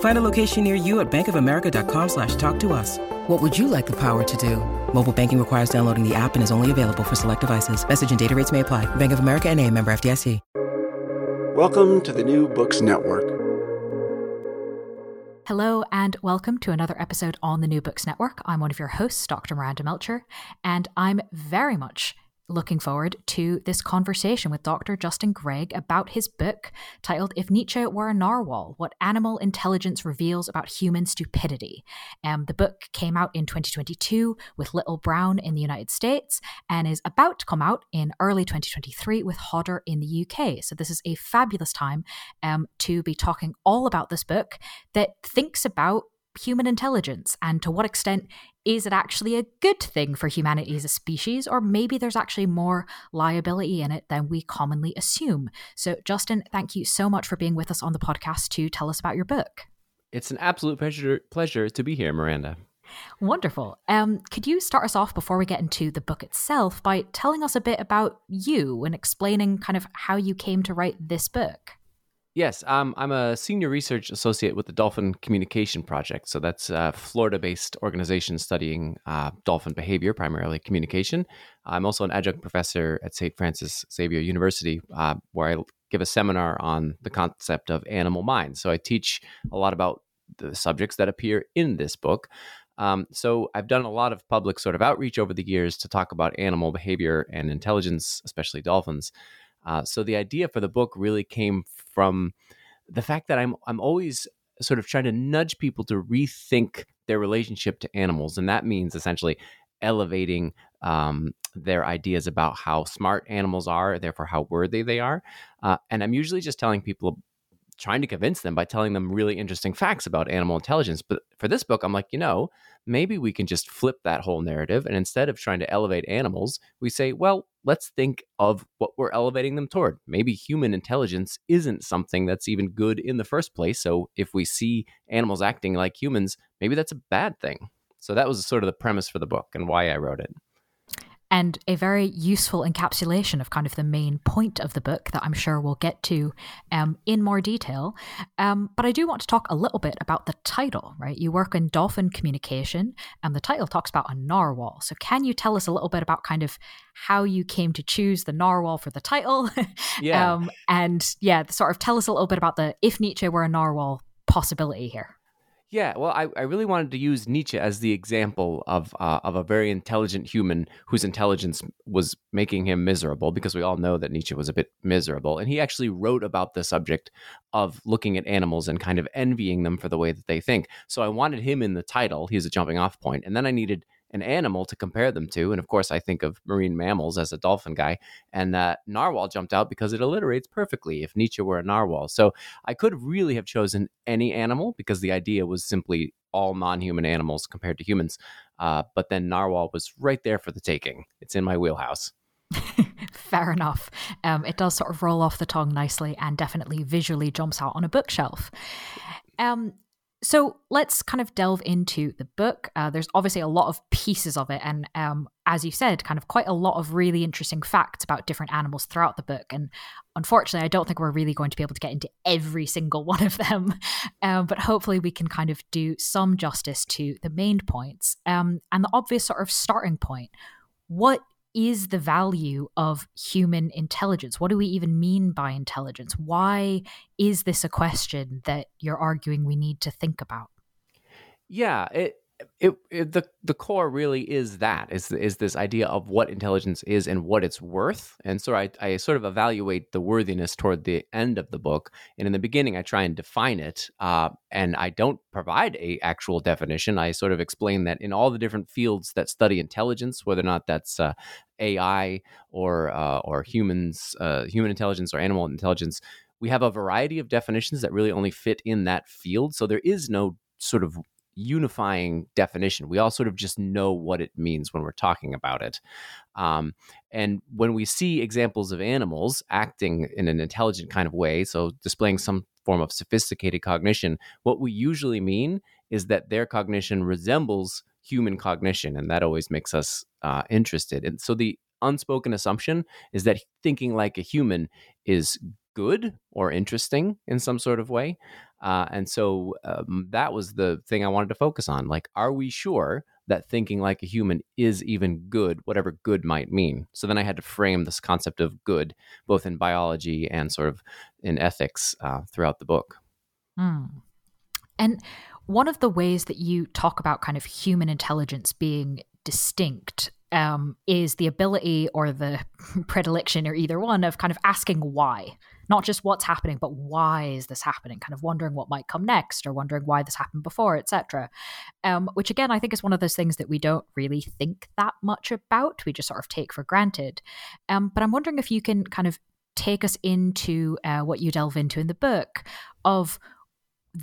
Find a location near you at bankofamerica.com slash talk to us. What would you like the power to do? Mobile banking requires downloading the app and is only available for select devices. Message and data rates may apply. Bank of America and a member FDIC. Welcome to the New Books Network. Hello, and welcome to another episode on the New Books Network. I'm one of your hosts, Dr. Miranda Melcher, and I'm very much looking forward to this conversation with Dr. Justin Gregg about his book titled If Nietzsche Were a Narwhal What Animal Intelligence Reveals About Human Stupidity. Um, the book came out in 2022 with Little Brown in the United States and is about to come out in early 2023 with Hodder in the UK. So, this is a fabulous time um, to be talking all about this book that thinks about human intelligence and to what extent is it actually a good thing for humanity as a species or maybe there's actually more liability in it than we commonly assume so justin thank you so much for being with us on the podcast to tell us about your book it's an absolute pleasure pleasure to be here miranda Wonderful. Um, could you start us off before we get into the book itself by telling us a bit about you and explaining kind of how you came to write this book? Yes, um, I'm a senior research associate with the Dolphin Communication Project. So that's a Florida based organization studying uh, dolphin behavior, primarily communication. I'm also an adjunct professor at St. Francis Xavier University, uh, where I give a seminar on the concept of animal minds. So I teach a lot about the subjects that appear in this book. Um, so I've done a lot of public sort of outreach over the years to talk about animal behavior and intelligence, especially dolphins. Uh, so the idea for the book really came from the fact that I'm I'm always sort of trying to nudge people to rethink their relationship to animals, and that means essentially elevating um, their ideas about how smart animals are, therefore how worthy they are. Uh, and I'm usually just telling people trying to convince them by telling them really interesting facts about animal intelligence. But for this book, I'm like, you know, maybe we can just flip that whole narrative. And instead of trying to elevate animals, we say, well, let's think of what we're elevating them toward. Maybe human intelligence isn't something that's even good in the first place. So if we see animals acting like humans, maybe that's a bad thing. So that was sort of the premise for the book and why I wrote it and a very useful encapsulation of kind of the main point of the book that I'm sure we'll get to um, in more detail. Um, but I do want to talk a little bit about the title, right? You work in dolphin communication, and the title talks about a narwhal. So, can you tell us a little bit about kind of how you came to choose the narwhal for the title? Yeah. um, and yeah, sort of tell us a little bit about the if Nietzsche were a narwhal possibility here. Yeah, well, I, I really wanted to use Nietzsche as the example of uh, of a very intelligent human whose intelligence was making him miserable, because we all know that Nietzsche was a bit miserable, and he actually wrote about the subject of looking at animals and kind of envying them for the way that they think. So I wanted him in the title; he's a jumping off point, and then I needed an animal to compare them to. And of course, I think of marine mammals as a dolphin guy. And uh, narwhal jumped out because it alliterates perfectly if Nietzsche were a narwhal. So I could really have chosen any animal because the idea was simply all non human animals compared to humans. Uh, but then narwhal was right there for the taking. It's in my wheelhouse. Fair enough. Um, it does sort of roll off the tongue nicely and definitely visually jumps out on a bookshelf. Um, So let's kind of delve into the book. Uh, there's obviously a lot of pieces of it, and um, as you said, kind of quite a lot of really interesting facts about different animals throughout the book. And unfortunately, I don't think we're really going to be able to get into every single one of them, um, but hopefully, we can kind of do some justice to the main points um, and the obvious sort of starting point. What is the value of human intelligence? What do we even mean by intelligence? Why is this a question that you're arguing we need to think about? Yeah, it, it, it, the the core really is that is is this idea of what intelligence is and what it's worth. And so I, I sort of evaluate the worthiness toward the end of the book. And in the beginning i try and define it uh, and i don't provide a actual definition. I sort of explain that in all the different fields that study intelligence whether or not that's uh, ai or uh, or humans uh, human intelligence or animal intelligence we have a variety of definitions that really only fit in that field. So there is no sort of unifying definition. We all sort of just know what it means when we're talking about it. Um, and when we see examples of animals acting in an intelligent kind of way, so displaying some form of sophisticated cognition, what we usually mean is that their cognition resembles human cognition. And that always makes us uh, interested. And so the unspoken assumption is that thinking like a human is good or interesting in some sort of way. Uh, and so um, that was the thing I wanted to focus on. Like, are we sure that thinking like a human is even good, whatever good might mean? So then I had to frame this concept of good, both in biology and sort of in ethics uh, throughout the book. Mm. And one of the ways that you talk about kind of human intelligence being distinct um, is the ability or the predilection or either one of kind of asking why not just what's happening but why is this happening? Kind of wondering what might come next or wondering why this happened before etc um, which again i think is one of those things that we don't really think that much about. We just sort of take for granted. Um, but i'm wondering if you can kind of take us into uh, what you delve into in the book of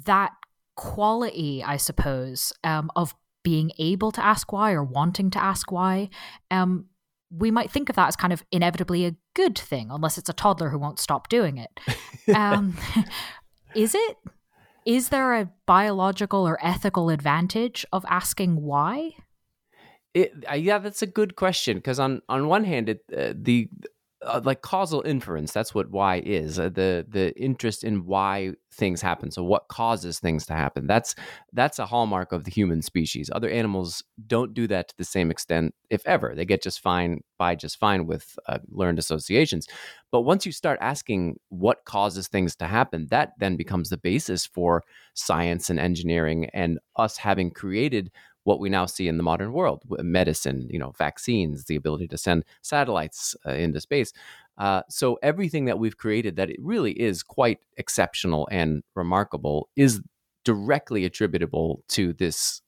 that quality i suppose um, of being able to ask why or wanting to ask why, um, we might think of that as kind of inevitably a good thing, unless it's a toddler who won't stop doing it. Um, is it? Is there a biological or ethical advantage of asking why? It, uh, yeah, that's a good question because on on one hand, it, uh, the uh, like causal inference that's what why is uh, the the interest in why things happen so what causes things to happen that's that's a hallmark of the human species other animals don't do that to the same extent if ever they get just fine by just fine with uh, learned associations but once you start asking what causes things to happen that then becomes the basis for science and engineering and us having created what we now see in the modern world medicine you know vaccines the ability to send satellites uh, into space. Uh, so everything that we've created that it really is quite exceptional and remarkable is directly attributable to this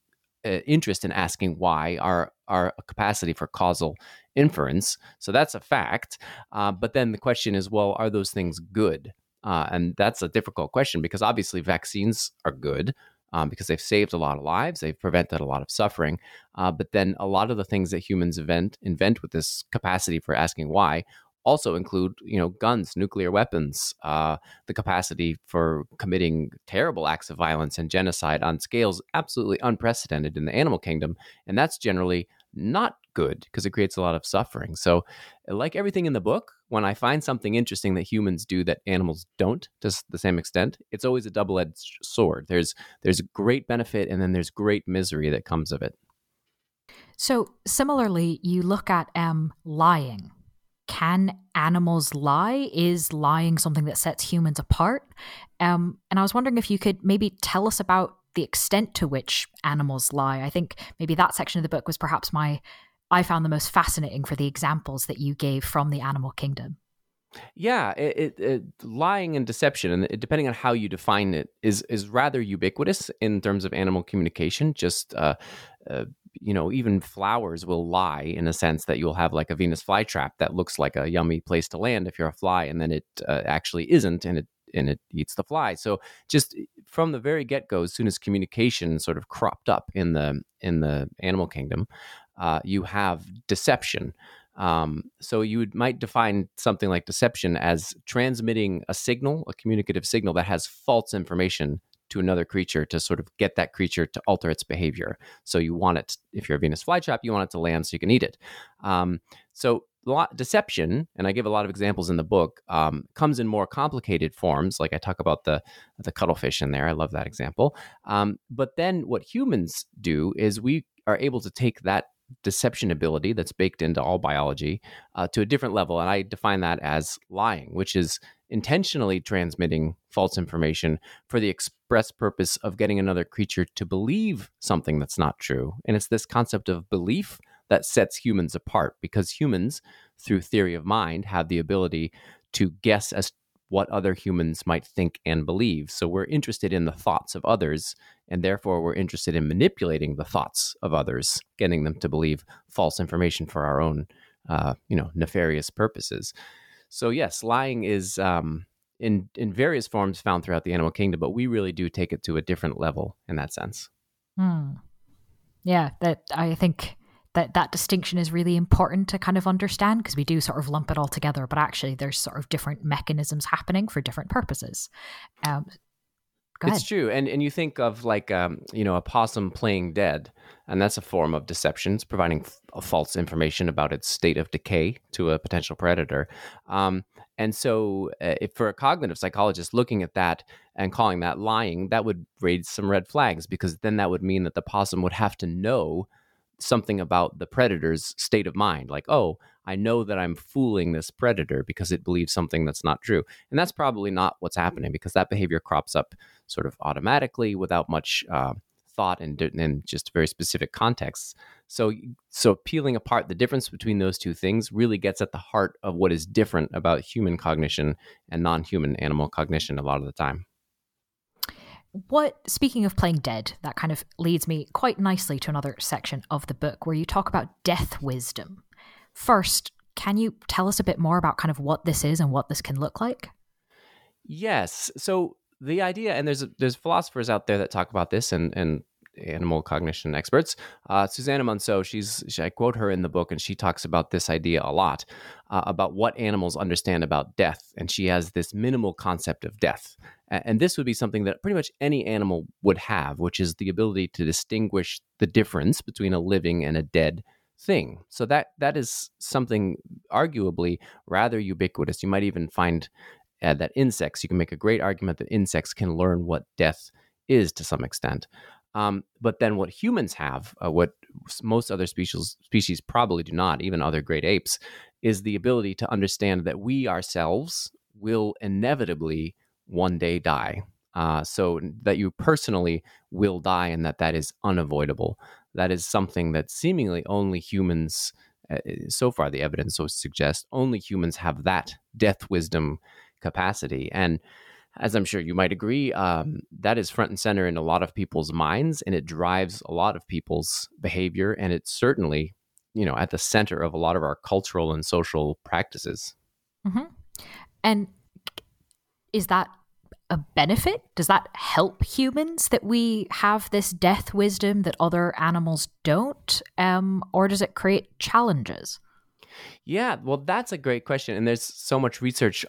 uh, interest in asking why our our capacity for causal inference. So that's a fact uh, but then the question is well are those things good? Uh, and that's a difficult question because obviously vaccines are good um, because they've saved a lot of lives, they've prevented a lot of suffering. Uh, but then a lot of the things that humans invent invent with this capacity for asking why also include you know guns nuclear weapons uh, the capacity for committing terrible acts of violence and genocide on scales absolutely unprecedented in the animal kingdom and that's generally not good because it creates a lot of suffering so like everything in the book when I find something interesting that humans do that animals don't to the same extent, it's always a double-edged sword. There's there's great benefit and then there's great misery that comes of it. So similarly, you look at um, lying. Can animals lie? Is lying something that sets humans apart? Um, and I was wondering if you could maybe tell us about the extent to which animals lie. I think maybe that section of the book was perhaps my I found the most fascinating for the examples that you gave from the animal kingdom. Yeah, it, it, it, lying and deception, and depending on how you define it, is is rather ubiquitous in terms of animal communication. Just uh, uh, you know, even flowers will lie in a sense that you'll have like a Venus flytrap that looks like a yummy place to land if you're a fly, and then it uh, actually isn't, and it and it eats the fly. So just from the very get go, as soon as communication sort of cropped up in the in the animal kingdom, uh, you have deception. Um, so you might define something like deception as transmitting a signal, a communicative signal that has false information to another creature to sort of get that creature to alter its behavior. So you want it, if you're a Venus flytrap, you want it to land so you can eat it. Um, so deception, and I give a lot of examples in the book, um, comes in more complicated forms. Like I talk about the the cuttlefish in there. I love that example. Um, but then what humans do is we are able to take that deception ability that's baked into all biology uh, to a different level. And I define that as lying, which is intentionally transmitting false information for the express purpose of getting another creature to believe something that's not true. And it's this concept of belief that sets humans apart because humans, through theory of mind, have the ability to guess as what other humans might think and believe. So we're interested in the thoughts of others, and therefore we're interested in manipulating the thoughts of others, getting them to believe false information for our own, uh, you know, nefarious purposes. So yes, lying is um, in in various forms found throughout the animal kingdom, but we really do take it to a different level in that sense. Hmm. Yeah, that I think that that distinction is really important to kind of understand because we do sort of lump it all together, but actually there's sort of different mechanisms happening for different purposes. Um, it's true, and and you think of like um, you know a possum playing dead, and that's a form of deception. It's providing f- false information about its state of decay to a potential predator. Um, and so, uh, if for a cognitive psychologist looking at that and calling that lying, that would raise some red flags because then that would mean that the possum would have to know something about the predator's state of mind like oh i know that i'm fooling this predator because it believes something that's not true and that's probably not what's happening because that behavior crops up sort of automatically without much uh, thought and, and just very specific contexts. So so peeling apart the difference between those two things really gets at the heart of what is different about human cognition and non-human animal cognition a lot of the time. What speaking of playing dead that kind of leads me quite nicely to another section of the book where you talk about death wisdom. First can you tell us a bit more about kind of what this is and what this can look like? Yes. So the idea and there's there's philosophers out there that talk about this and and animal cognition experts. Uh, Susana Monsó, she's she, I quote her in the book, and she talks about this idea a lot uh, about what animals understand about death, and she has this minimal concept of death, and this would be something that pretty much any animal would have, which is the ability to distinguish the difference between a living and a dead thing. So that that is something arguably rather ubiquitous. You might even find that insects. You can make a great argument that insects can learn what death is to some extent. Um, but then what humans have, uh, what most other species species probably do not, even other great apes, is the ability to understand that we ourselves will inevitably one day die. Uh, so that you personally will die and that that is unavoidable. That is something that seemingly only humans, uh, so far the evidence so suggests, only humans have that death wisdom capacity. And as I'm sure you might agree, um, that is front and center in a lot of people's minds, and it drives a lot of people's behavior, and it's certainly, you know, at the center of a lot of our cultural and social practices. Mm-hmm. And is that a benefit? Does that help humans that we have this death wisdom that other animals don't? Um, or does it create challenges? Yeah, well, that's a great question. And there's so much research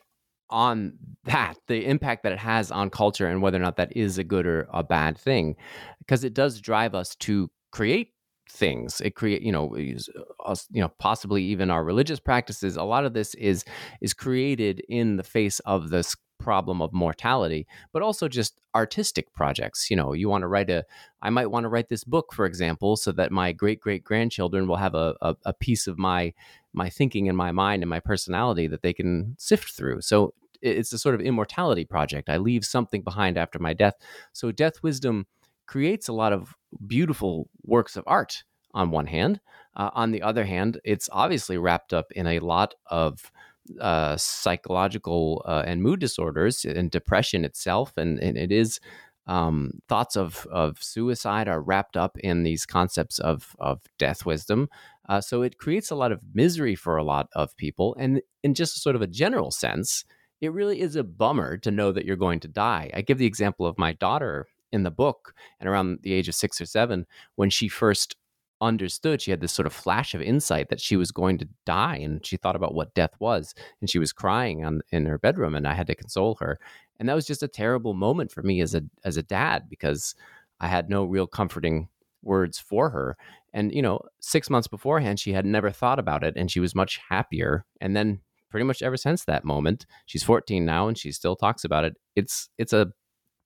on that, the impact that it has on culture and whether or not that is a good or a bad thing, because it does drive us to create things. It create you know uh, us you know possibly even our religious practices. A lot of this is is created in the face of this problem of mortality but also just artistic projects. You know you want to write a i might want to write this book for example so that my great great grandchildren will have a, a, a piece of my my thinking and my mind and my personality that they can sift through. So it's a sort of immortality project. I leave something behind after my death. So death wisdom creates a lot of beautiful works of art on one hand. Uh, on the other hand it's obviously wrapped up in a lot of uh, psychological uh, and mood disorders and depression itself, and, and it is um, thoughts of of suicide are wrapped up in these concepts of of death wisdom. Uh, so it creates a lot of misery for a lot of people, and in just sort of a general sense, it really is a bummer to know that you're going to die. I give the example of my daughter in the book, and around the age of six or seven, when she first understood she had this sort of flash of insight that she was going to die and she thought about what death was and she was crying on, in her bedroom and i had to console her. And that was just a terrible moment for me as a as a dad because i had no real comforting words for her. And you know 6 months beforehand she had never thought about it and she was much happier. And then pretty much ever since that moment she's 14 now and she still talks about it. It's it's a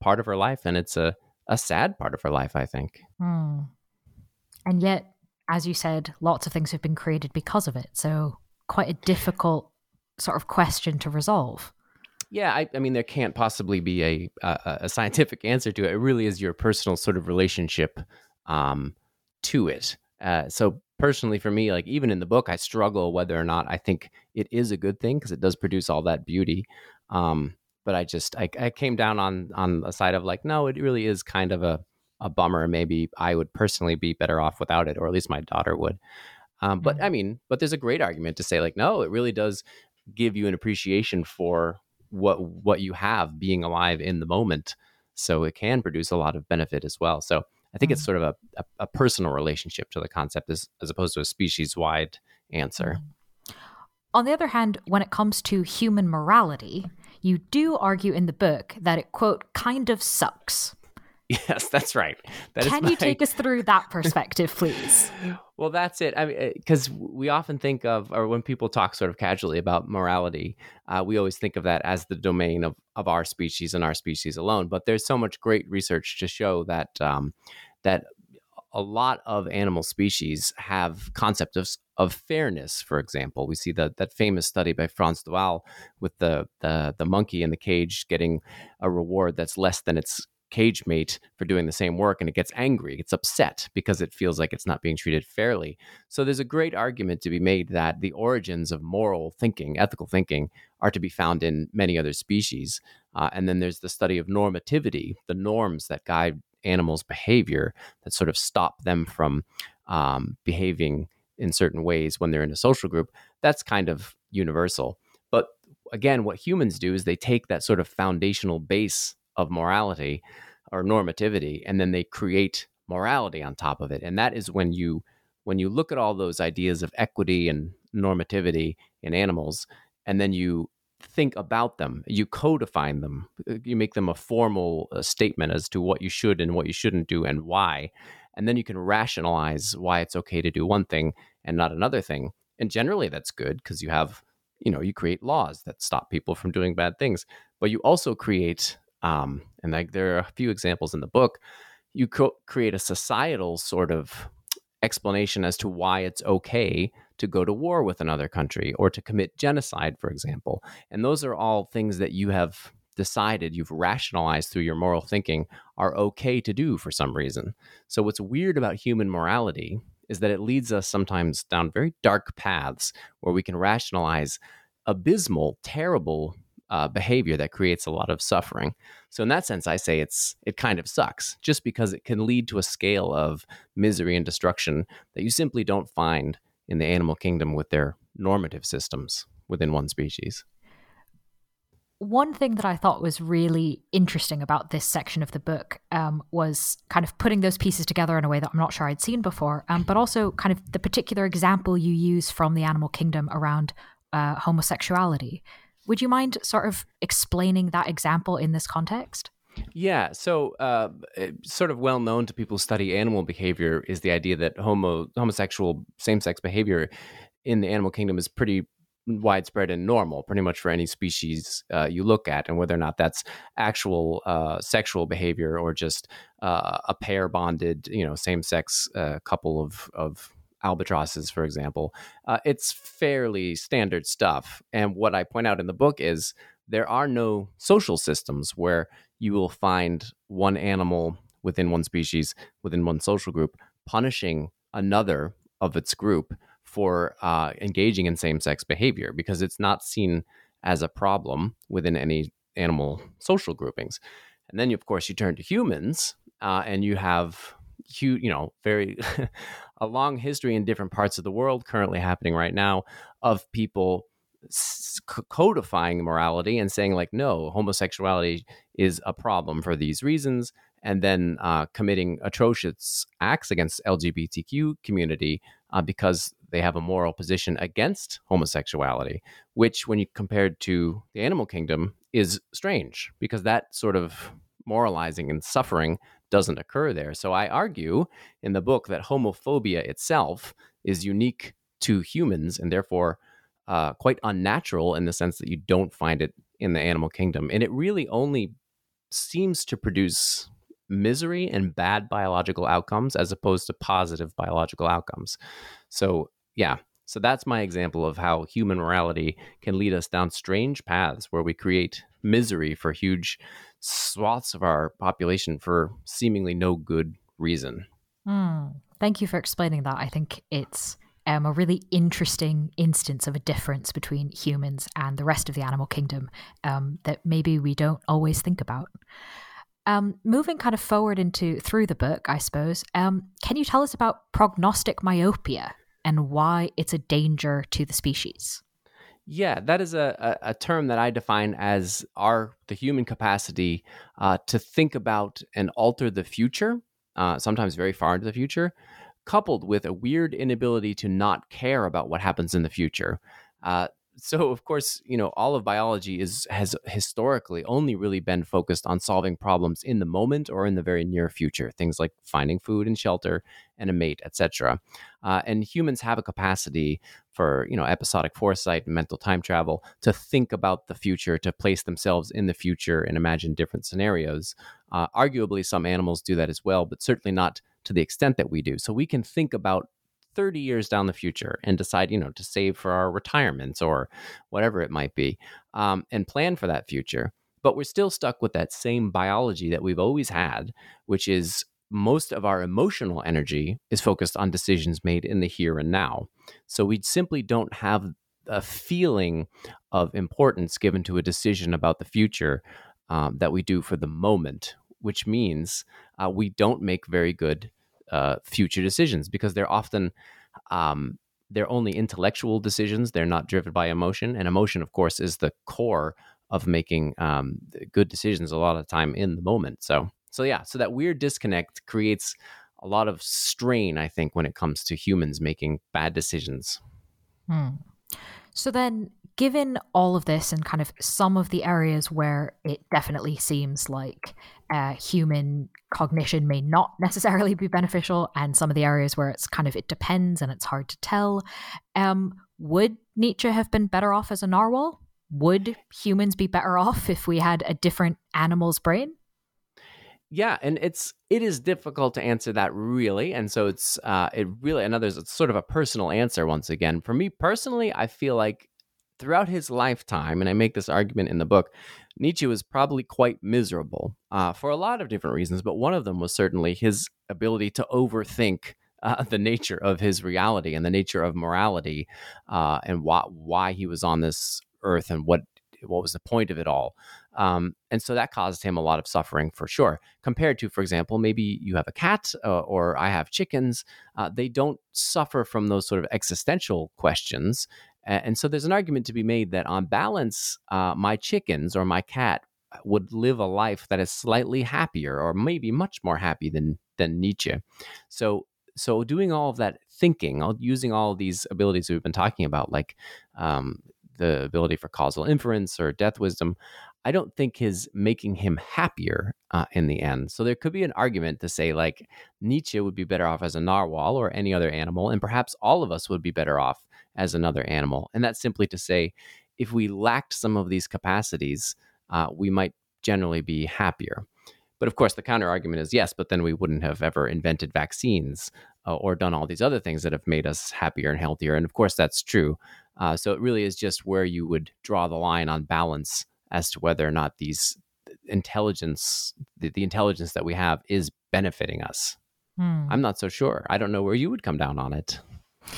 part of her life and it's a a sad part of her life i think. Mm. And yet, as you said, lots of things have been created because of it. So, quite a difficult sort of question to resolve. Yeah, I, I mean, there can't possibly be a, a, a scientific answer to it. It really is your personal sort of relationship um, to it. Uh, so personally, for me, like even in the book, I struggle whether or not I think it is a good thing because it does produce all that beauty. Um, but I just I, I came down on on the side of like, no, it really is kind of a a bummer. Maybe I would personally be better off without it, or at least my daughter would. Um, but mm-hmm. I mean, but there's a great argument to say like, no, it really does give you an appreciation for what what you have being alive in the moment. So it can produce a lot of benefit as well. So I think mm-hmm. it's sort of a, a, a, personal relationship to the concept as, as opposed to a species wide answer. Mm-hmm. On the other hand, when it comes to human morality, you do argue in the book that it, quote, kind of sucks. Yes, that's right. That Can my... you take us through that perspective, please? well, that's it. I mean, because eh, we often think of, or when people talk sort of casually about morality, uh, we always think of that as the domain of of our species and our species alone. But there's so much great research to show that um, that a lot of animal species have concept of, of fairness. For example, we see that that famous study by Frans de Waal with the, the the monkey in the cage getting a reward that's less than its cage mate for doing the same work and it gets angry, it gets upset because it feels like it's not being treated fairly. So there's a great argument to be made that the origins of moral thinking, ethical thinking, are to be found in many other species. Uh, and then there's the study of normativity, the norms that guide animals' behavior that sort of stop them from um, behaving in certain ways when they're in a social group. That's kind of universal. But again, what humans do is they take that sort of foundational base of morality or normativity and then they create morality on top of it and that is when you when you look at all those ideas of equity and normativity in animals and then you think about them you codify them uh, you make them a formal uh, statement as to what you should and what you shouldn't do and why and then you can rationalize why it's okay to do one thing and not another thing and generally that's good because you have you know you create laws that stop people from doing bad things but you also create um, and like there are a few examples in the book. You co- create a societal sort of explanation as to why it's okay to go to war with another country or to commit genocide, for example. And those are all things that you have decided, you've rationalized through your moral thinking are okay to do for some reason. So, what's weird about human morality is that it leads us sometimes down very dark paths where we can rationalize abysmal, terrible uh, behavior that creates a lot of suffering. So in that sense, I say it's it kind of sucks, just because it can lead to a scale of misery and destruction that you simply don't find in the animal kingdom with their normative systems within one species. One thing that I thought was really interesting about this section of the book um, was kind of putting those pieces together in a way that I'm not sure I'd seen before, um, but also kind of the particular example you use from the animal kingdom around uh, homosexuality. Would you mind sort of explaining that example in this context? Yeah, so uh, sort of well known to people who study animal behavior is the idea that homo homosexual same sex behavior in the animal kingdom is pretty widespread and normal, pretty much for any species uh, you look at, and whether or not that's actual uh, sexual behavior or just uh, a pair bonded, you know, same sex uh, couple of of albatrosses, for example, uh, it's fairly standard stuff. And what I point out in the book is there are no social systems where you will find one animal within one species, within one social group, punishing another of its group for uh, engaging in same sex behavior because it's not seen as a problem within any animal social groupings. And then, of course, you turn to humans uh, and you have huge, you know, very a long history in different parts of the world currently happening right now of people codifying morality and saying like no homosexuality is a problem for these reasons and then uh, committing atrocious acts against lgbtq community uh, because they have a moral position against homosexuality which when you compared to the animal kingdom is strange because that sort of moralizing and suffering doesn't occur there so i argue in the book that homophobia itself is unique to humans and therefore uh, quite unnatural in the sense that you don't find it in the animal kingdom. And it really only seems to produce misery and bad biological outcomes as opposed to positive biological outcomes. So, yeah. So that's my example of how human morality can lead us down strange paths where we create misery for huge swaths of our population for seemingly no good reason. Mm, thank you for explaining that. I think it's um, a really interesting instance of a difference between humans and the rest of the animal kingdom um, that maybe we don't always think about. Um, moving kind of forward into through the book, I suppose, um, can you tell us about prognostic myopia and why it's a danger to the species? Yeah, that is a, a, a, term that I define as our the human capacity uh, to think about and alter the future, uh, sometimes very far into the future, coupled with a weird inability to not care about what happens in the future. Uh, so of course you know all of biology is has historically only really been focused on solving problems in the moment or in the very near future things like finding food and shelter and a mate etc uh, and humans have a capacity for you know episodic foresight and mental time travel to think about the future to place themselves in the future and imagine different scenarios uh, arguably some animals do that as well but certainly not to the extent that we do. So we can think about 30 years down the future and decide, you know, to save for our retirements or whatever it might be um, and plan for that future. But we're still stuck with that same biology that we've always had, which is most of our emotional energy is focused on decisions made in the here and now. So we simply don't have a feeling of importance given to a decision about the future um, that we do for the moment, which means uh, we don't make very good uh, future decisions because they're often um, they're only intellectual decisions. They're not driven by emotion, and emotion, of course, is the core of making um, good decisions a lot of the time in the moment. So, so yeah, so that weird disconnect creates a lot of strain, I think, when it comes to humans making bad decisions. Hmm. So then, given all of this and kind of some of the areas where it definitely seems like uh, human cognition may not necessarily be beneficial, and some of the areas where it's kind of it depends and it's hard to tell, um, would Nietzsche have been better off as a narwhal? Would humans be better off if we had a different animal's brain? Yeah, and it's it is difficult to answer that really, and so it's uh, it really another it's sort of a personal answer once again. For me personally, I feel like throughout his lifetime, and I make this argument in the book, Nietzsche was probably quite miserable uh, for a lot of different reasons, but one of them was certainly his ability to overthink uh, the nature of his reality and the nature of morality uh, and why, why he was on this earth and what what was the point of it all. Um, and so that caused him a lot of suffering for sure. Compared to, for example, maybe you have a cat uh, or I have chickens, uh, they don't suffer from those sort of existential questions and so there's an argument to be made that on balance, uh, my chickens or my cat would live a life that is slightly happier or maybe much more happy than than Nietzsche. So so doing all of that thinking, using all these abilities we've been talking about, like um, the ability for causal inference or death wisdom, I don't think is making him happier uh, in the end. So there could be an argument to say like Nietzsche would be better off as a narwhal or any other animal, and perhaps all of us would be better off as another animal. And that's simply to say, if we lacked some of these capacities, uh, we might generally be happier. But of course, the counter argument is yes, but then we wouldn't have ever invented vaccines uh, or done all these other things that have made us happier and healthier. And of course, that's true. Uh, so it really is just where you would draw the line on balance as to whether or not these intelligence, the, the intelligence that we have, is benefiting us. Hmm. I'm not so sure. I don't know where you would come down on it.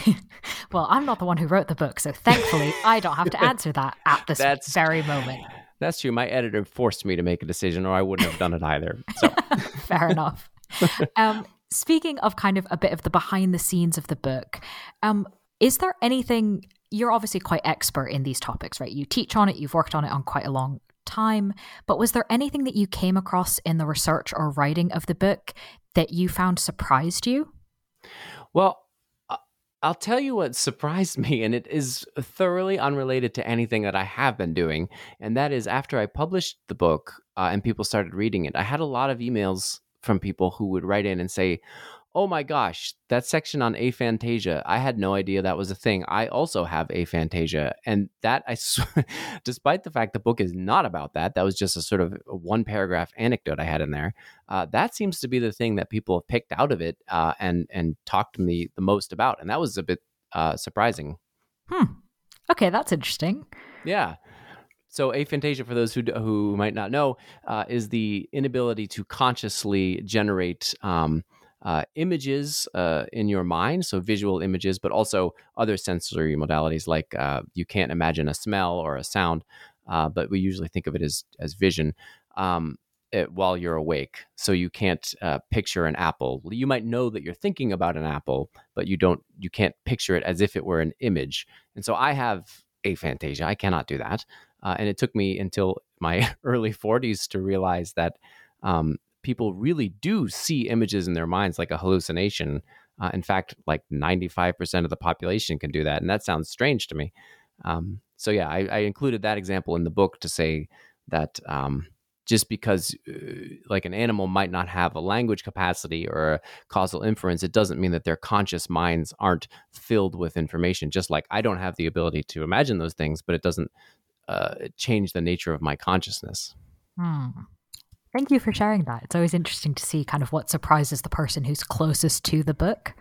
well, I'm not the one who wrote the book, so thankfully I don't have to answer that at this that's, very moment. That's true. My editor forced me to make a decision, or I wouldn't have done it either. So fair enough. Um, speaking of kind of a bit of the behind the scenes of the book, um, is there anything you're obviously quite expert in these topics, right? You teach on it, you've worked on it on quite a long time. But was there anything that you came across in the research or writing of the book that you found surprised you? Well, I'll tell you what surprised me, and it is thoroughly unrelated to anything that I have been doing. And that is after I published the book uh, and people started reading it, I had a lot of emails from people who would write in and say, oh my gosh, that section on aphantasia, I had no idea that was a thing. I also have aphantasia. And that, I, despite the fact the book is not about that, that was just a sort of one paragraph anecdote I had in there. Uh, that seems to be the thing that people have picked out of it uh, and, and talked to me the most about. And that was a bit uh, surprising. Hmm. Okay, that's interesting. Yeah. So aphantasia, for those who who might not know, uh, is the inability to consciously generate um, uh, images uh, in your mind, so visual images, but also other sensory modalities like uh, you can't imagine a smell or a sound, uh, but we usually think of it as as vision. Um, it, while you're awake, so you can't uh, picture an apple. You might know that you're thinking about an apple, but you don't. You can't picture it as if it were an image. And so I have a aphantasia. I cannot do that, uh, and it took me until my early 40s to realize that um, people really do see images in their minds like a hallucination. Uh, in fact, like 95% of the population can do that. And that sounds strange to me. Um, so, yeah, I, I, included that example in the book to say that um, just because uh, like an animal might not have a language capacity or a causal inference, it doesn't mean that their conscious minds aren't filled with information. Just like I don't have the ability to imagine those things, but it doesn't uh, change the nature of my consciousness. Hmm. Thank you for sharing that. It's always interesting to see kind of what surprises the person who's closest to the book.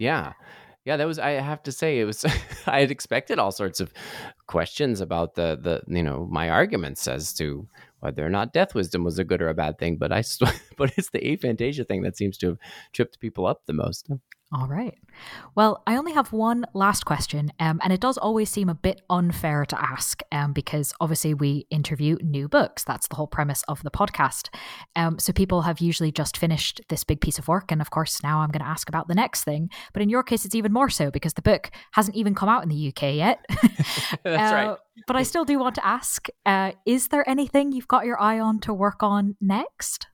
Yeah. Yeah, that was I have to say it was I had expected all sorts of questions about the the you know my arguments as to whether or not death wisdom was a good or a bad thing, but I but it's the aphantasia thing that seems to have tripped people up the most. All right. Well, I only have one last question, um, and it does always seem a bit unfair to ask um, because obviously we interview new books. That's the whole premise of the podcast. Um, so people have usually just finished this big piece of work, and of course, now I'm going to ask about the next thing. But in your case, it's even more so because the book hasn't even come out in the UK yet. That's uh, right. But I still do want to ask uh, is there anything you've got your eye on to work on next?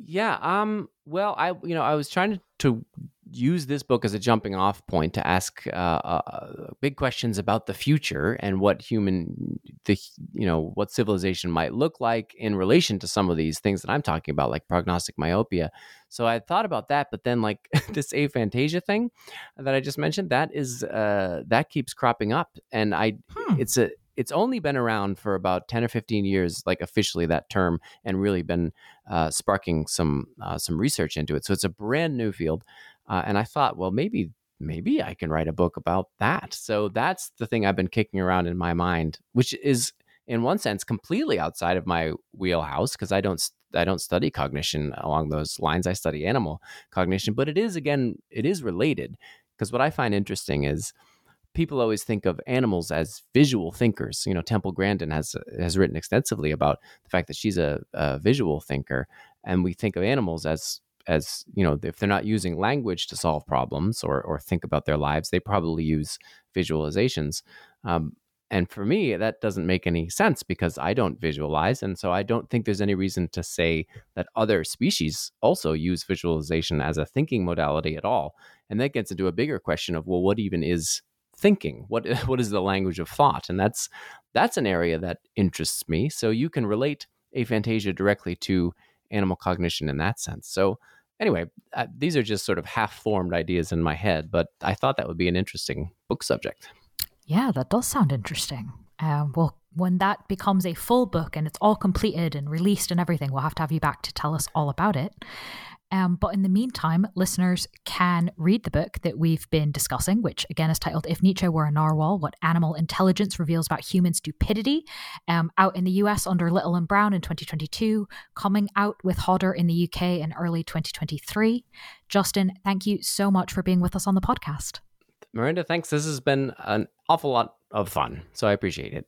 Yeah. Um. Well, I you know I was trying to, to use this book as a jumping off point to ask uh, uh, big questions about the future and what human the you know what civilization might look like in relation to some of these things that I'm talking about like prognostic myopia. So I thought about that, but then like this aphantasia thing that I just mentioned that is uh, that keeps cropping up, and I hmm. it's a it's only been around for about 10 or 15 years like officially that term and really been uh, sparking some uh, some research into it so it's a brand new field uh, and I thought, well, maybe maybe I can write a book about that. So that's the thing I've been kicking around in my mind, which is in one sense completely outside of my wheelhouse because I don't I don't study cognition along those lines. I study animal cognition, but it is again it is related because what I find interesting is people always think of animals as visual thinkers. You know, Temple Grandin has has written extensively about the fact that she's a, a visual thinker, and we think of animals as as you know if they're not using language to solve problems or or think about their lives they probably use visualizations. Um, and for me that doesn't make any sense because i don't visualize and so i don't think there's any reason to say that other species also use visualization as a thinking modality at all. And that gets into a bigger question of well what even is thinking? What what is the language of thought? And that's that's an area that interests me. So you can relate aphantasia directly to animal cognition in that sense. So anyway, uh, these are just sort of half formed ideas in my head, but I thought that would be an interesting book subject. Yeah, that does sound interesting. Um, well, when that becomes a full book and it's all completed and released and everything, we'll have to have you back to tell us all about it. Um, but in the meantime, listeners can read the book that we've been discussing, which again is titled If Nietzsche Were a Narwhal What Animal Intelligence Reveals About Human Stupidity, um, out in the US under Little and Brown in 2022, coming out with Hodder in the UK in early 2023. Justin, thank you so much for being with us on the podcast. Miranda, thanks. This has been an awful lot of fun, so I appreciate it.